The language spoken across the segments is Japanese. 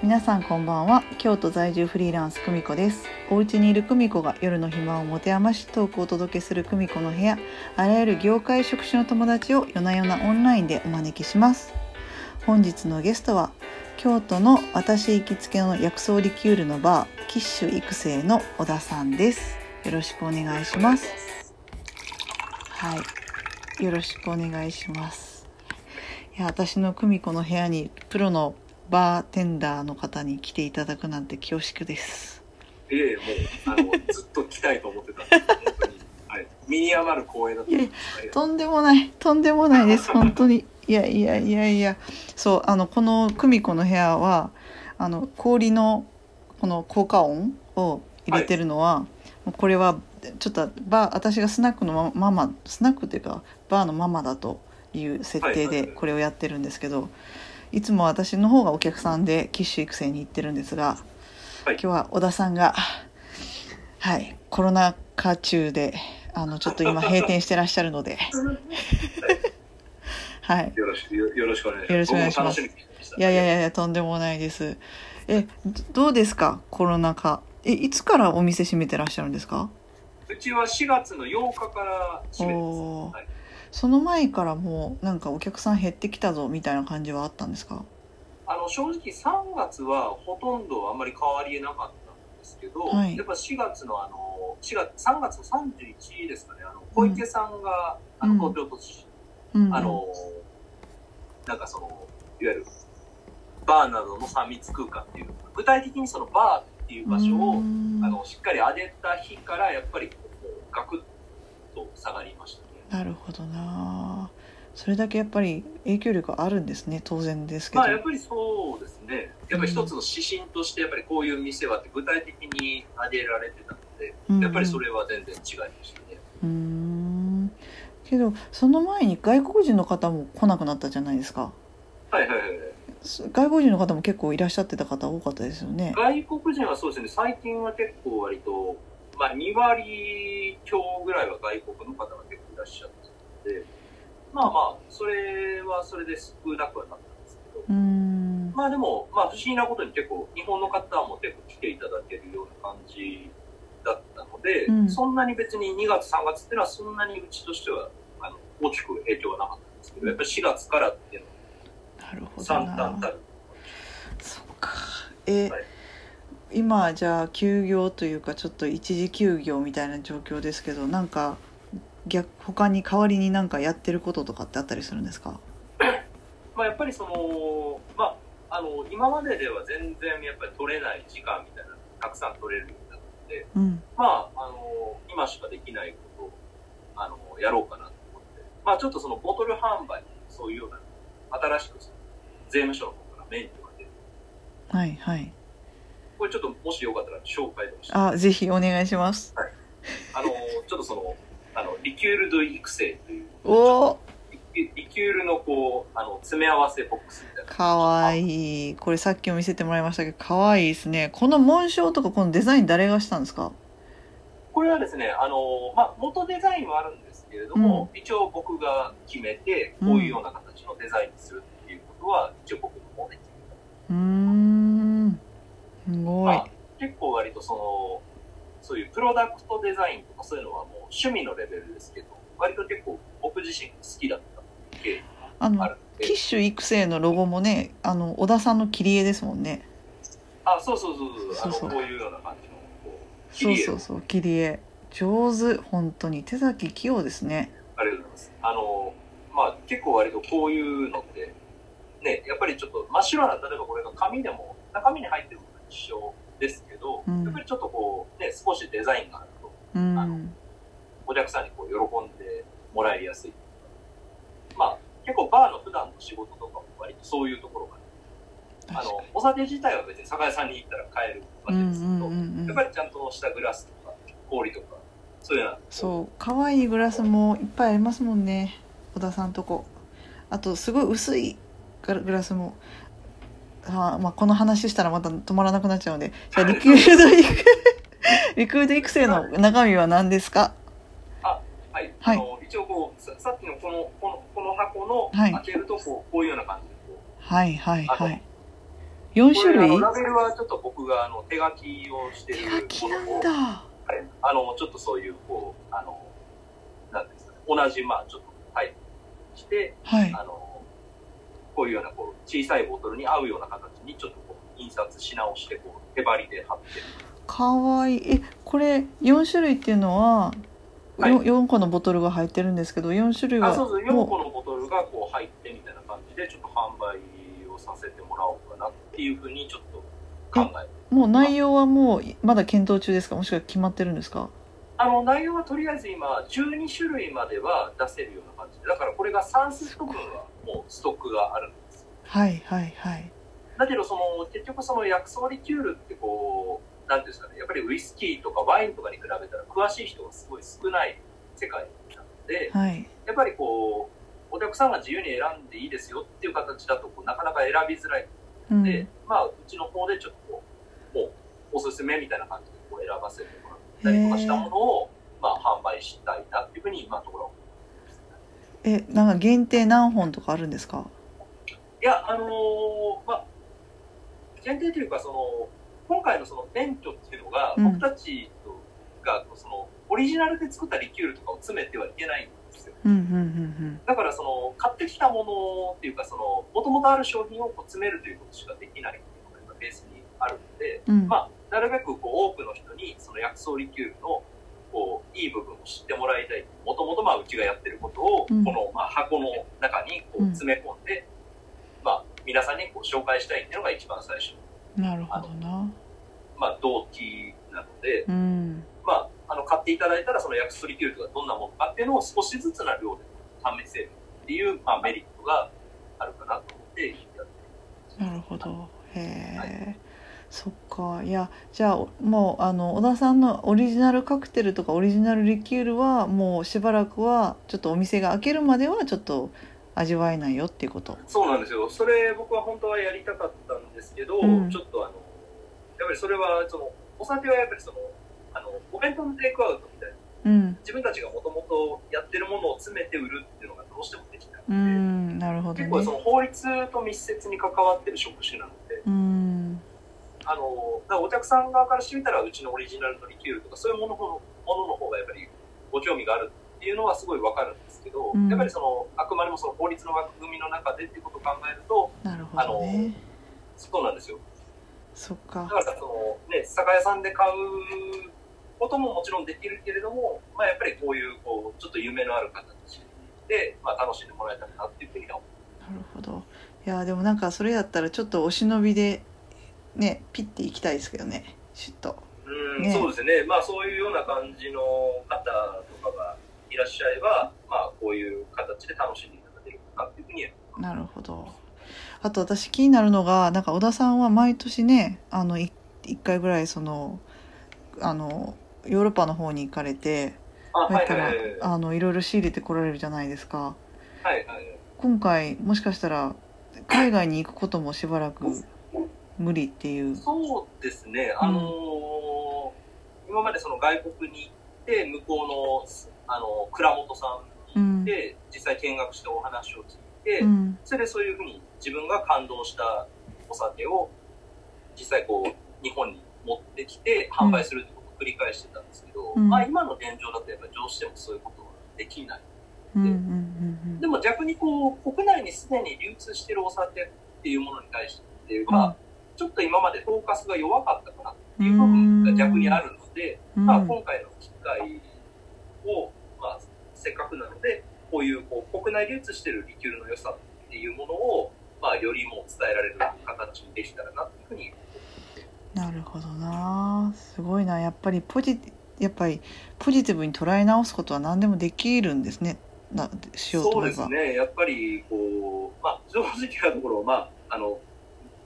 皆さんこんばんは。京都在住フリーランス久美子です。お家にいる久美子が夜の暇を持て余しトークをお届けする久美子の部屋。あらゆる業界職種の友達を夜な夜なオンラインでお招きします。本日のゲストは京都の私行きつけの薬草リキュールのバーキッシュ育成の小田さんです。よろしくお願いします。はい。よろしくお願いします。いや私の久美子の部屋にプロのバーテンダーの方に来ていただくなんて恐縮です。いえいえもうあのずっと来たいと思ってたんで本当に、はい、身に余る光栄だった。いやいやとんでもないとんでもないです本当に。いやいやいやいやそうあのこの久美子の部屋はあの氷のこの効果音を入れてるのは、もうこれはちょっとバー私がスナックのママスナックっていうかバーのママだという設定ではいはいはいこれをやってるんですけど、いつも私の方がお客さんでキッシュ育成に行ってるんですが、はい。今日は小田さんがはいコロナ禍中であのちょっと今閉店してらっしゃるので。はい。よろしくよよろしくお願いします。よろしくお願いします。いやいやいやとんでもないです。えどどうですかコロナ禍。えいつからお店閉めてらっしゃるんですか？うちは4月の8日から閉めてます、はい、その前からもうなんかお客さん減ってきたぞみたいな感じはあったんですか？あの正直3月はほとんどあんまり変わりなかったんですけど、はい。やっぱ4月のあの4月3月の31ですかねあの小池さんが、あのうん東京都知事うん。あのなんかそのいわゆるバーなどの3密空間っていう具体的にそのバーっていう場所を、うん。あのしっかり上げた日からやっぱりガクッと下がりました。ね。なるほどな。それだけやっぱり影響力あるんですね当然ですけど、まあやっぱりそうですね。やっぱり一つの指針としてやっぱりこういう店はって具体的に挙げられてたので、うん。やっぱりそれは全然違いましたね。うーん。けどその前に外国人の方も来なくなったじゃないですか。はいはいはい。す外国人の方も結構いらっしゃってた方多かったですよね。外国人はそうですね、最近は結構割と、まあ2割強ぐらいは外国の方が結構いらっしゃってて、まあまあ、それはそれで少なくはなったんですけど、まあでも、まあ不思議なことに結構日本の方も結構来ていただけるような感じだったので、うん。そんなに別に2月3月っていうのはそんなにうちとしてはあの大きく影響はなかったんですけど、やっぱり4月からっていうのなるほはどな。三段たる。そっか。え、はい今じゃあ休業というかちょっと一時休業みたいな状況ですけどなんか逆他に代わりになんかやってることとかってあったりするんですか？まあ、やっぱりその、まあ、あの今まででは全然やっぱり取れない時間みたいなたくさん取れるようになって、うん。まあ、あの今しかできないことをあのやろうかなと思って、まあ、ちょっとそのボトル販売そういうような新しく税務署の方から免許が出る。はいはいこれちょっともしよかったら紹介でもして。あぜひお願いします。あのちょっとそのあのリキュールド育成というおおリリキュールのこうあの詰め合わせボックスみたいな。かわいい。これさっきも見せてもらいましたけどかわいいですね。この紋章とかこのデザイン誰がしたんですか？これはですね、あのまあ、元デザインはあるんですけれども、一応僕が決めて、こういうような形のデザインにするっていうことは、一応僕の方で決めうーんすごた。いまあ、結構割とその、そういうプロダクトデザインとかそういうのはもう趣味のレベルですけど、割と結構僕自身が好きだった経緯あのキッシュ育成のロゴもねあの小田さんの切り絵ですもんね。あ、そうそうそうそう、そう。そうあのこういうような感じの、こう、切そうそうそう切り絵。上手本当に。手先器用ですね。ありがとうございます。あの、まあ結構割とこういうのって、ね、やっぱりちょっと真っ白な、例えばこれが紙でも、中身に入ってるものは一緒ですけど、うん。やっぱりちょっとこう、ね、少しデザインがあると、うん。お客さんにこう喜んでもらいやすい。まあ結構バーの普段の仕事とかも割とそういうところがあの、お酒自体は別に酒屋さんに行ったら買えるわけですけど、やっぱりちゃんとしたグラスとか氷とか、そういうような、そう。可愛いグラスもいっぱいありますもんね。小田さんとこ。あとすごい薄いグラスもあ、まあ、この話したらまた止まらなくなっちゃうのでじゃあリクールド育 リクールド育成の中身は何ですか？はい、はい。あの一応こうささっきのこのこのこの箱のはい。開けるとこうこういうような感じでこう。はいはいはい。4種類？ラベルはちょっと僕があの手書きをして手る書きなんだ。はい、あのちょっとそういうこうあのなんですかね。同じまあちょっとタイプにしてはい。あのこういうようなこう小さいボトルに合うような形にちょっとこう印刷し直してこう手張りで貼ってる。かわいい。えこれ4種類っていうのは、はい。よ 4, 個のボトルが入ってるんですけど4種類はあそうそう。4も個のボトルがこう入ってみたいな感じでちょっと販売をさせてもらおうかなっていうふうにちょっと考えて。うもう内容はもうまだ検討中ですか？もしくは決まってるんですか？あの内容はとりあえず今12種類までは出せるような感じ。でだからこれが3セット分はもうストックがあるんです。はいはいはい。だけどその結局その薬草リキュールってこうなんていうんですかねやっぱりウイスキーとかワインとかに比べたら詳しい人がすごい少ない世界なのではい。やっぱりこうお客さんが自由に選んでいいですよっていう形だとこうなかなか選びづらいうん。ので、まあうちの方でちょっとこうもうおすすめみたいな感じでこう選ばせてもらったりとかしたものをまあ販売したいなっていうふうに今のところえなんか限定何本とかあるんですか？いや、あのーまあ、限定というか、その、今回のその免許っていうのが、うん。僕たちとが、その、オリジナルで作ったリキュールとかを詰めてはいけないんですよ。うんうんうんだから、その、買ってきたものっていうか、その、もともとある商品をこう詰めるということしかできないっていうのが今ベースにで、うん。うんまあ、なるべくこう多くの人に、その薬草リキュールの、こう、いい部分を知ってもらいたい。もともとまあ、うちがやってることを、うん。この、まあ、箱の中にこううん。詰め込んで、まあ、皆さんにこう紹介したいっていうのが一番最初の、なるほどな。まあ、動機なので、うん。まあ、あの、買っていただいたら、その薬草リキュールがどんなものかっていうのを少しずつな量で試せるっていう、まあ、メリットがあるかなと思ってやってなるほど。へえ、はそっか。いやじゃあもうあの小田さんのオリジナルカクテルとかオリジナルリキュールはもうしばらくはちょっとお店が開けるまではちょっと味わえないよっていうこと。そうなんですよ。それ僕は本当はやりたかったんですけど、うん。ちょっとあの、やっぱりそれは、その、お酒はやっぱりその、あの、お弁当のテイクアウトみたいな、うん。自分たちがもともとやってるものを詰めて売るっていうのがどうしてもできなくて、うんなるほどね結構その法律と密接に関わってる職種なので、うんあの、だお客さん側からしてみたら、うちのオリジナルのリキュールとか、そういうもののものの方がやっぱりご興味があるっていうのはすごいわかるんですけど、うん。やっぱりその、あくまでもその法律の枠組みの中でっていうことを考えると、なるほどね。そうなんですよ。そっか。だからその、ね、酒屋さんで買うことももちろんできるけれども、まあ、やっぱりこういう、こう、ちょっと夢のある形で、まあ、楽しんでもらえたらなっていうふうには思なるほど。いやでもなんかそれやったらちょっとお忍びでねピッて行きたいですけどねシュッとう。うん、ねそうですね。まあ、そういうような感じの方とかがいらっしゃれば、まあ、こういう形で楽しんでいただけるかなっていうふうにはなるほどあと私気になるのがなんか小田さんは毎年ねあのい一回ぐらいそのあのヨーロッパの方に行かれてあ、はいだか。あのいろいろ仕入れてこられるじゃないですかはいはい。今回もしかしたら海外に行くこともしばらく無理っていう。そうですね。あのー今までその外国に行って、向こうの、あの、倉本さうん。んで、実際見学してお話を聞いて、うん。それでそういうふうに自分が感動したお酒を実際こう日本に持ってきて販売するってことを繰り返してたんですけど、うん。まあ今の現状だとやっぱりどうしてもそういうことはできない。うんうんうんでも逆にこう国内にすでに流通してるお酒っていうものに対しては、ちょっと今までフォーカスが弱かったかなっていう部分が逆にあるので、うん。まあ今回の機会を、まあせっかくなので、こういうこう国内流通してるリキュールの良さっていうものを、まあ、よりも伝えられる形にできたらなっていうふうになるほどな。すごいな。やっぱりポジやっぱりポジティブに捉え直すことは何でもできるんですね。なしようとそうですね、やっぱりこう、まあ、正直なところ、まあ、あの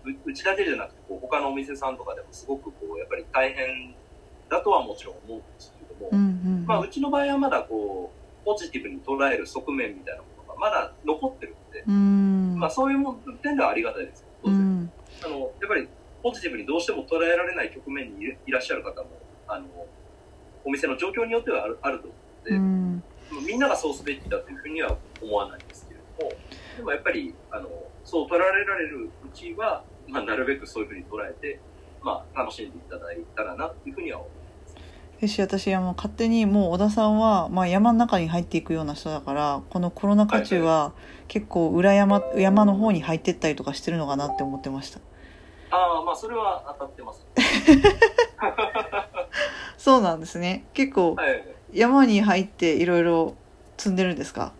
ううちだけじゃなくてこう他のお店さんとかでもすごくこうやっぱり大変だとはもちろん思うんですけども、うんうんまあ、うちの場合はまだこうポジティブに捉える側面みたいなものがまだ残ってるので、うん。まあ、そういうも点ではありがたいですよ。当然うんあのやっぱりポジティブにどうしても捉えられない局面にいらっしゃる方もあのお店の状況によってはあるあると思うので、うん。みんながそうすべきだというふうには思わないんですけれどもでもやっぱりあのそう捉えられるうちはうまあ、なるべくそういうふうに捉えて、まあ、楽しんでいただいたらなっていうふうには思います。よし私はもう勝手にもう小田さんは、まあ、山の中に入っていくような人だからこのコロナ禍中は結構裏山山の方に入ってったりとかしてるのかなって思ってましたああ、まあ、それは当たってます。そうなんですね結構はい。山に入っていろいろ積んでるんですか？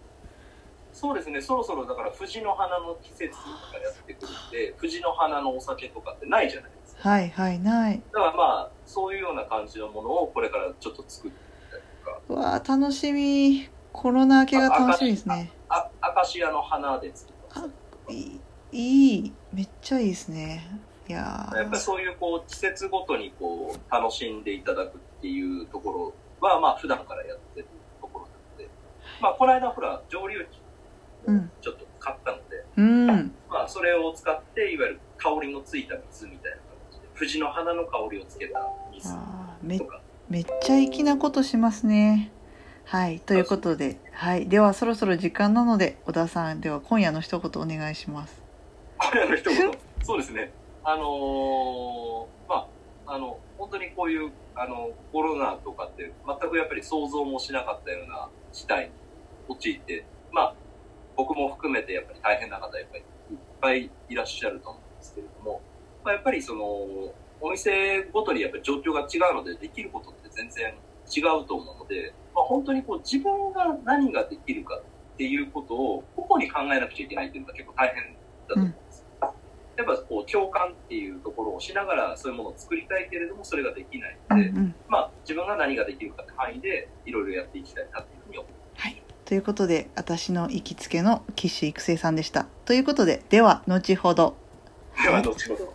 そうですね、そろそろだから藤の花の季節とかやってくるんで、藤の花のお酒とかってないじゃないですか。はいはいない。だからまあ、そういうような感じのものをこれからちょっと作ってみたりとか、うわー楽しみ。コロナ明けが楽しみですね。あアカシアの花で作ってます。いいいいめっちゃいいですね。いやー。やっぱりそういうこう季節ごとにこう楽しんでいただくっていうところはまあ普段からやってるところなので、まあこの間ほら蒸留機うんちょっと買ったので、うん。まあそれを使っていわゆる香りのついた水みたいな形で藤の花の香りをつけた水とか。めっちゃ粋なことしますね。はい。ということではい。ではそろそろ時間なので小田さんでは今夜の一言お願いします。これの一言？そうですね。あのーまあ、あの、本当にこういう、あの、コロナとかって全くやっぱり想像もしなかったような事態に陥って、まあ、僕も含めてやっぱり大変な方やっぱりいっぱいいらっしゃると思うんですけれども、まあ、やっぱりその、お店ごとにやっぱり状況が違うので、できることって全然違うと思うので、まあ、本当にこう自分が何ができるかっていうことを個々に考えなくちゃいけないっていうのが結構大変だと思うんです。やっぱこう共感っていうところをしながらそういうものを作りたいけれどもそれができないので、うんうんまあ自分が何ができるかって範囲でいろいろやっていきたいなっていうということで私の行きつけの騎士育成さんでした。ということででは後ほど。では後ほど。